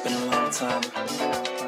it's been a long time.